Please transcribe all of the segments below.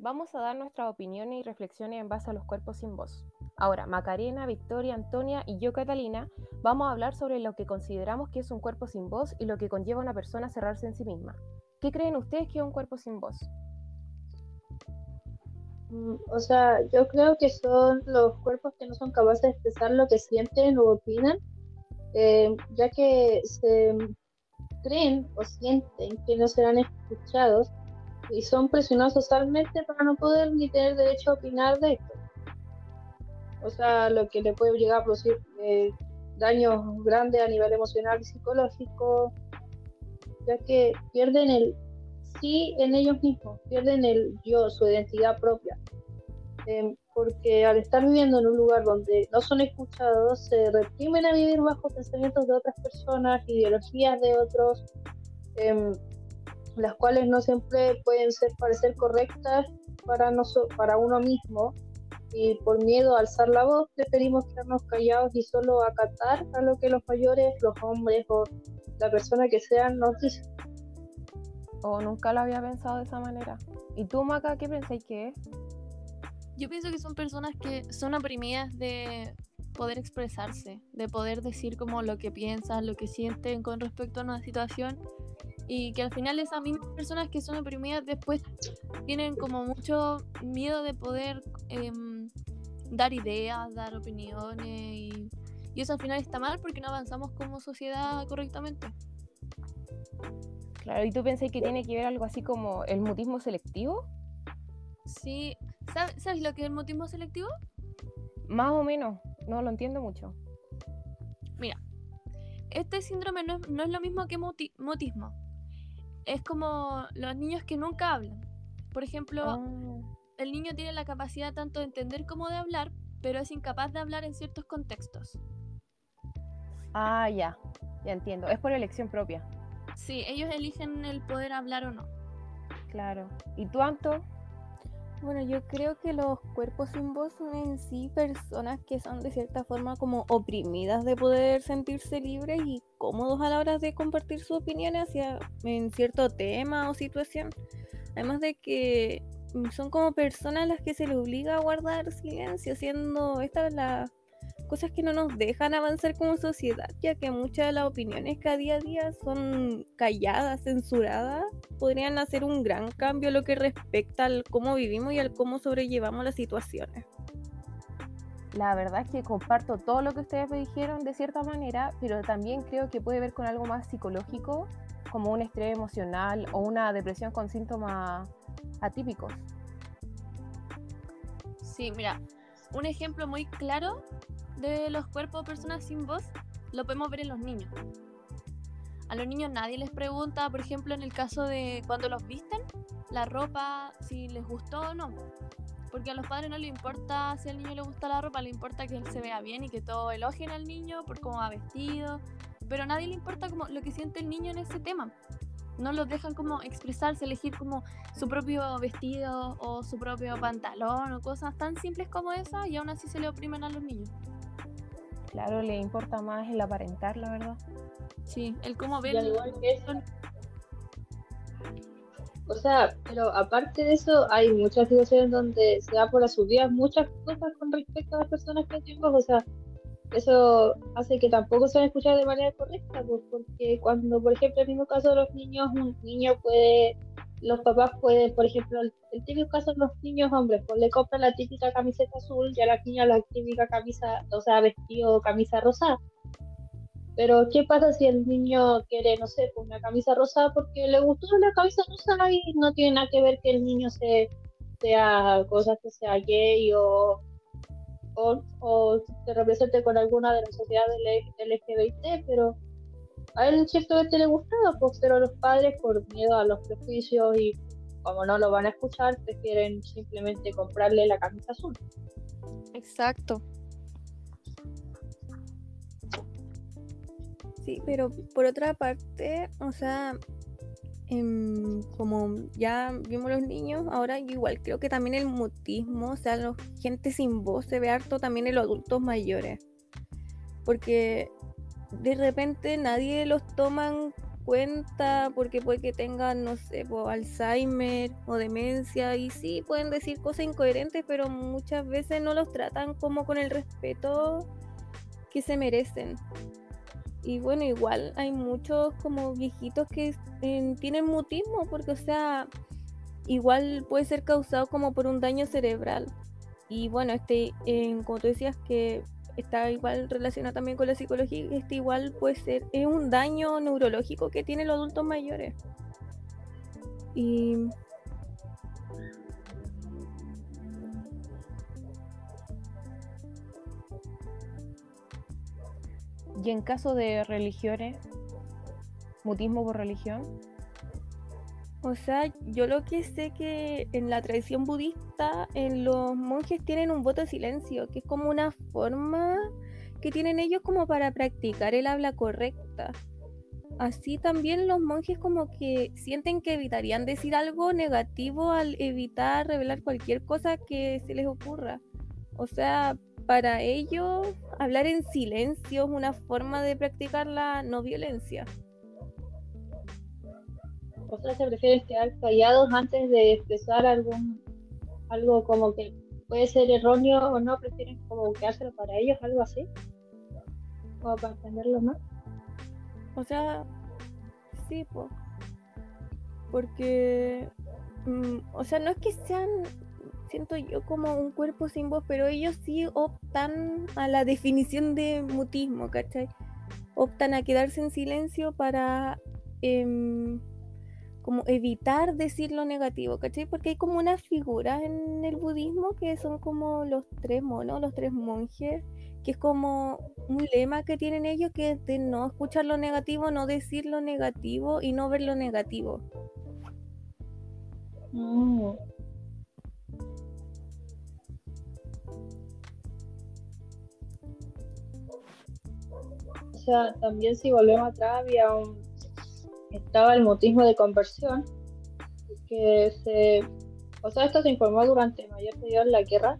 vamos a dar nuestras opiniones y reflexiones en base a los cuerpos sin voz. Ahora, Macarena, Victoria, Antonia y yo, Catalina, vamos a hablar sobre lo que consideramos que es un cuerpo sin voz y lo que conlleva a una persona a cerrarse en sí misma. ¿Qué creen ustedes que es un cuerpo sin voz? Mm, o sea, yo creo que son los cuerpos que no son capaces de expresar lo que sienten o opinan, eh, ya que se creen o sienten que no serán escuchados y son presionados socialmente para no poder ni tener derecho a opinar de esto. O sea, lo que le puede llegar a producir eh, daños grandes a nivel emocional y psicológico, ya que pierden el sí en ellos mismos, pierden el yo, su identidad propia. Em, porque al estar viviendo en un lugar donde no son escuchados, se reprimen a vivir bajo pensamientos de otras personas, ideologías de otros, em, las cuales no siempre pueden ser parecer correctas para, para uno mismo y por miedo a alzar la voz preferimos quedarnos callados y solo acatar a lo que los mayores, los hombres o la persona que sean nos dicen. O nunca lo había pensado de esa manera. ¿Y tú, Maca, qué pensáis que es? Yo pienso que son personas que son oprimidas de poder expresarse, de poder decir como lo que piensan, lo que sienten con respecto a una situación y que al final esas mismas personas que son oprimidas después tienen como mucho miedo de poder em, dar ideas, dar opiniones y, y eso al final está mal porque no avanzamos como sociedad correctamente. Claro, ¿y tú pensás que tiene que ver algo así como el mutismo selectivo? Sí, ¿Sabes, lo que es el mutismo selectivo? Más o menos, no lo entiendo mucho. Mira, este síndrome no es, lo mismo que mutismo. Es como los niños que nunca hablan. Por ejemplo, ah. el niño tiene la capacidad tanto de entender como de hablar, pero es incapaz de hablar en ciertos contextos. Ah, ya, ya entiendo. Es por elección propia. Sí, ellos eligen el poder hablar o no. Claro. ¿Y tú, Anto? Bueno, yo creo que los cuerpos sin voz son en sí personas que son de cierta forma como oprimidas de poder sentirse libres y cómodos a la hora de compartir sus opiniones hacia en cierto tema o situación. Además de que son como personas a las que se les obliga a guardar silencio, siendo esta la cosas que no nos dejan avanzar como sociedad, ya que muchas de las opiniones que a día a día son calladas, censuradas, podrían hacer un gran cambio lo que respecta al cómo vivimos y al cómo sobrellevamos las situaciones. La verdad es que comparto todo lo que ustedes me dijeron de cierta manera, pero también creo que puede ver con algo más psicológico, como un estrés emocional o una depresión con síntomas atípicos. Sí, mira, un ejemplo muy claro de los cuerpos de personas sin voz lo podemos ver en los niños. A los niños nadie les pregunta, por ejemplo, en el caso de cuando los visten, la ropa, si les gustó o no. Porque a los padres no les importa si al niño le gusta la ropa, le importa que él se vea bien y que todo elogien al niño por cómo va vestido. Pero a nadie le importa como lo que siente el niño en ese tema. No los dejan como expresarse, elegir como su propio vestido o su propio pantalón o cosas tan simples como esas y aún así se le oprimen a los niños. Claro, le importa más el aparentar, la verdad. Sí, el cómo ver. O sea, pero aparte de eso, hay muchas situaciones donde se da por las subidas muchas cosas con respecto a las personas que tengo. O sea, eso hace que tampoco se escuchar de manera correcta, pues, porque cuando, por ejemplo, en el mismo caso de los niños, un niño puede los papás pueden, por ejemplo, el, típico caso de los niños hombres, pues le compran la típica camiseta azul y a la niña la típica camisa, o sea, vestido camisa rosada. Pero, ¿qué pasa si el niño quiere, no sé, pues una camisa rosada porque le gustó la camisa rosada y no tiene nada que ver que el niño se, sea cosas que sea gay o, o, se represente con alguna de las sociedades LGBT, pero a él ciertamente le gustaba, pues, pero los padres por miedo a los prejuicios y como no lo van a escuchar, prefieren simplemente comprarle la camisa azul. Exacto. Sí, pero por otra parte, o sea, em, como ya vimos los niños, ahora igual creo que también el mutismo, o sea, la gente sin voz se ve harto también en los adultos mayores. Porque de repente nadie los toman cuenta porque puede que tengan, no sé, Alzheimer o demencia y sí, pueden decir cosas incoherentes, pero muchas veces no los tratan como con el respeto que se merecen. Y bueno, igual hay muchos como viejitos que tienen mutismo porque, o sea, igual puede ser causado como por un daño cerebral. Y bueno, este, como tú decías que está igual relacionado también con la psicología, este igual puede ser, es un daño neurológico que tienen los adultos mayores. Y Y en caso de religiones, mutismo por religión. O sea, yo lo que sé que en la tradición budista, en los monjes tienen un voto de silencio, que es como una forma que tienen ellos como para practicar el habla correcta. Así también los monjes como que sienten que evitarían decir algo negativo al evitar revelar cualquier cosa que se les ocurra. O sea, para ellos hablar en silencio es una forma de practicar la no violencia. O sea, se prefieren quedar callados antes de expresar algún algo como que puede ser erróneo o no, prefieren como quedárselo para ellos, algo así. O para entenderlo más. O sea, sí, pues. Porque, mm, o sea, no es que sean siento yo como un cuerpo sin voz, pero ellos sí optan a la definición de mutismo, ¿cachai? Optan a quedarse en silencio para em, como evitar decir lo negativo, ¿cachai? Porque hay como una figura en el budismo que son como los tres monos, los tres monjes, que es como un lema que tienen ellos que es de no escuchar lo negativo, no decir lo negativo y no ver lo negativo. Mm. O sea, también si volvemos atrás había un, estaba el mutismo de conversión, que se, o sea, esto se informó durante el mayor periodo de la guerra,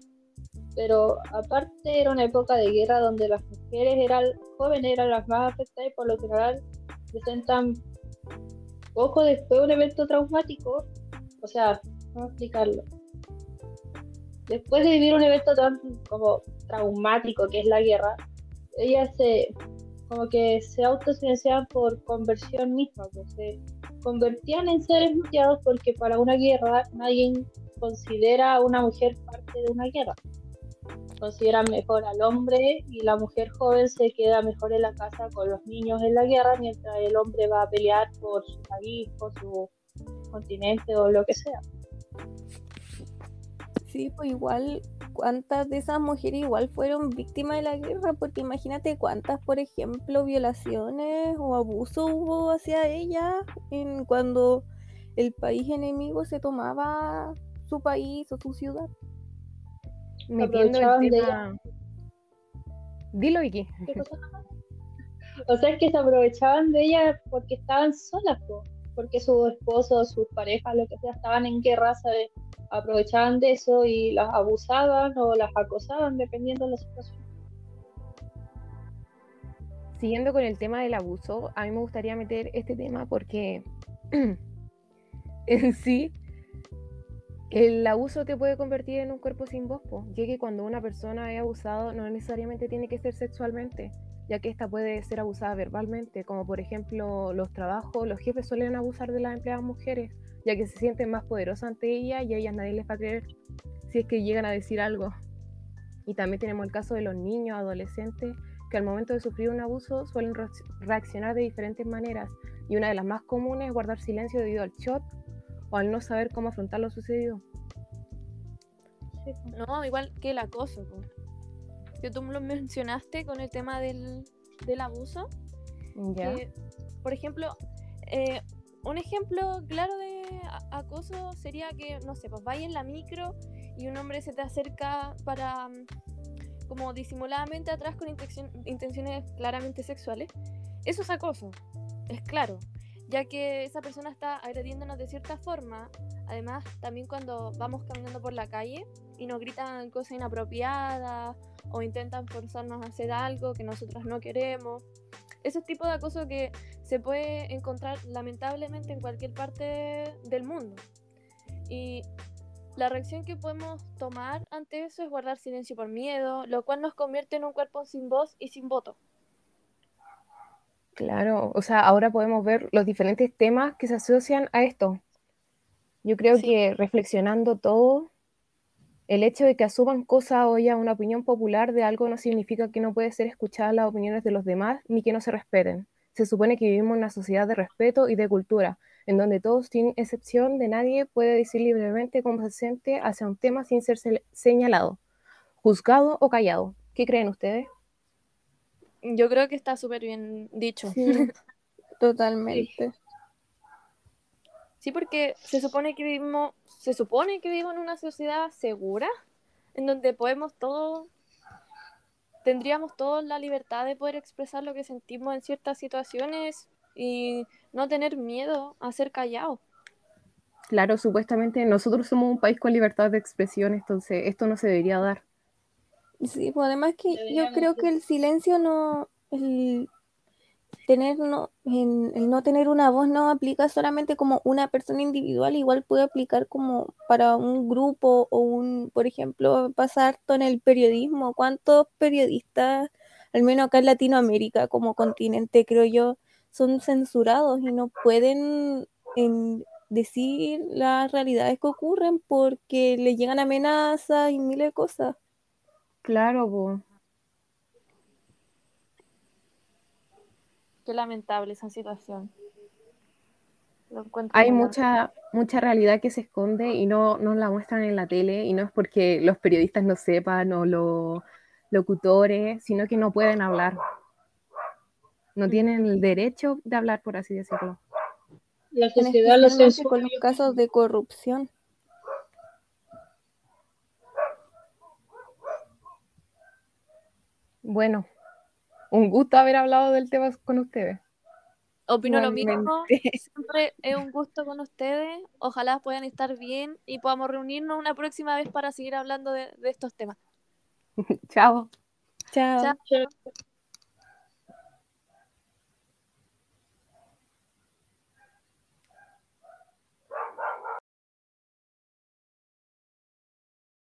pero aparte era una época de guerra donde las mujeres eran jóvenes eran las más afectadas y por lo general presentan poco después de un evento traumático, o sea, a explicarlo. Después de vivir un evento tan como traumático que es la guerra, ellas se como que se autosilenciaban por conversión misma, pues se convertían en seres muteados porque para una guerra nadie considera a una mujer parte de una guerra. Consideran mejor al hombre y la mujer joven se queda mejor en la casa con los niños en la guerra mientras el hombre va a pelear por su país, por su continente o lo que sea. Sí, pues igual cuántas de esas mujeres igual fueron víctimas de la guerra, porque imagínate cuántas, por ejemplo, violaciones o abuso hubo hacia ellas en cuando el país enemigo se tomaba su país o su ciudad. Metiendo el tema... Dilo, Vicky. O sea, es que se aprovechaban de ella porque estaban solas, porque sus esposos, sus parejas, lo que sea, estaban en guerra, ¿sabes? aprovechaban de eso y las abusaban o las acosaban dependiendo de la situación. Siguiendo con el tema del abuso, a mí me gustaría meter este tema porque en sí el abuso te puede convertir en un cuerpo sin voz, ya que cuando una persona es abusado no necesariamente tiene que ser sexualmente, ya que esta puede ser abusada verbalmente, como por ejemplo los trabajos, los jefes suelen abusar de las empleadas mujeres ya que se sienten más poderosas ante ella y a ellas nadie les va a creer si es que llegan a decir algo. Y también tenemos el caso de los niños, adolescentes, que al momento de sufrir un abuso suelen reaccionar de diferentes maneras y una de las más comunes es guardar silencio debido al shock o al no saber cómo afrontar lo sucedido. No, igual que el acoso. Que tú lo mencionaste con el tema del, abuso. Ya. por ejemplo, eh, un ejemplo claro de acoso sería que, no sé, pues vaya en la micro y un hombre se te acerca para, mm, como disimuladamente atrás con intenciones claramente sexuales. Eso es acoso, es claro, ya que esa persona está agrediéndonos de cierta forma. Además, también cuando vamos caminando por la calle y nos gritan cosas inapropiadas o intentan forzarnos a hacer algo que nosotros no queremos. ese tipo de acoso que se puede encontrar lamentablemente en cualquier parte del mundo. Y la reacción que podemos tomar ante eso es guardar silencio por miedo, lo cual nos convierte en un cuerpo sin voz y sin voto. Claro, o sea, ahora podemos ver los diferentes temas que se asocian a esto. Yo creo Sí. que reflexionando todo, el hecho de que asuman cosas o ya una opinión popular de algo no significa que no puede ser escuchadas las opiniones de los demás ni que no se respeten. Se supone que vivimos en una sociedad de respeto y de cultura, en donde todos, sin excepción de nadie, puede decir libremente cómo se siente hacia un tema sin ser se- señalado, juzgado o callado. ¿Qué creen ustedes? Yo creo que está súper bien dicho. Sí, totalmente. Sí, porque se supone que vivimos, se supone que vivimos en una sociedad segura, en donde podemos todos, tendríamos todos la libertad de poder expresar lo que sentimos en ciertas situaciones y no tener miedo a ser callados. Claro, supuestamente nosotros somos un país con libertad de expresión, entonces esto no se debería dar. Sí, pues además que yo creo que el silencio no, el tener no, en- el no tener una voz no aplica solamente como una persona individual, igual puede aplicar como para un grupo o un, por ejemplo, pasa harto en el periodismo. ¿Cuántos periodistas, al menos acá en Latinoamérica como continente, creo yo, son censurados y no pueden en, decir las realidades que ocurren porque le llegan amenazas y miles de cosas? Claro, po. Qué lamentable esa situación. Lo Hay mucha, mucha realidad que se esconde y no nos la muestran en la tele y no es porque los periodistas no sepan o los locutores, sino que no pueden hablar. No tienen el derecho de hablar, por así decirlo. La sociedad lo censura. con los casos de corrupción. Bueno, un gusto haber hablado del tema con ustedes. Opino lo mismo. Siempre es un gusto con ustedes. Ojalá puedan estar bien y podamos reunirnos una próxima vez para seguir hablando de, de estos temas. Chao. Chao.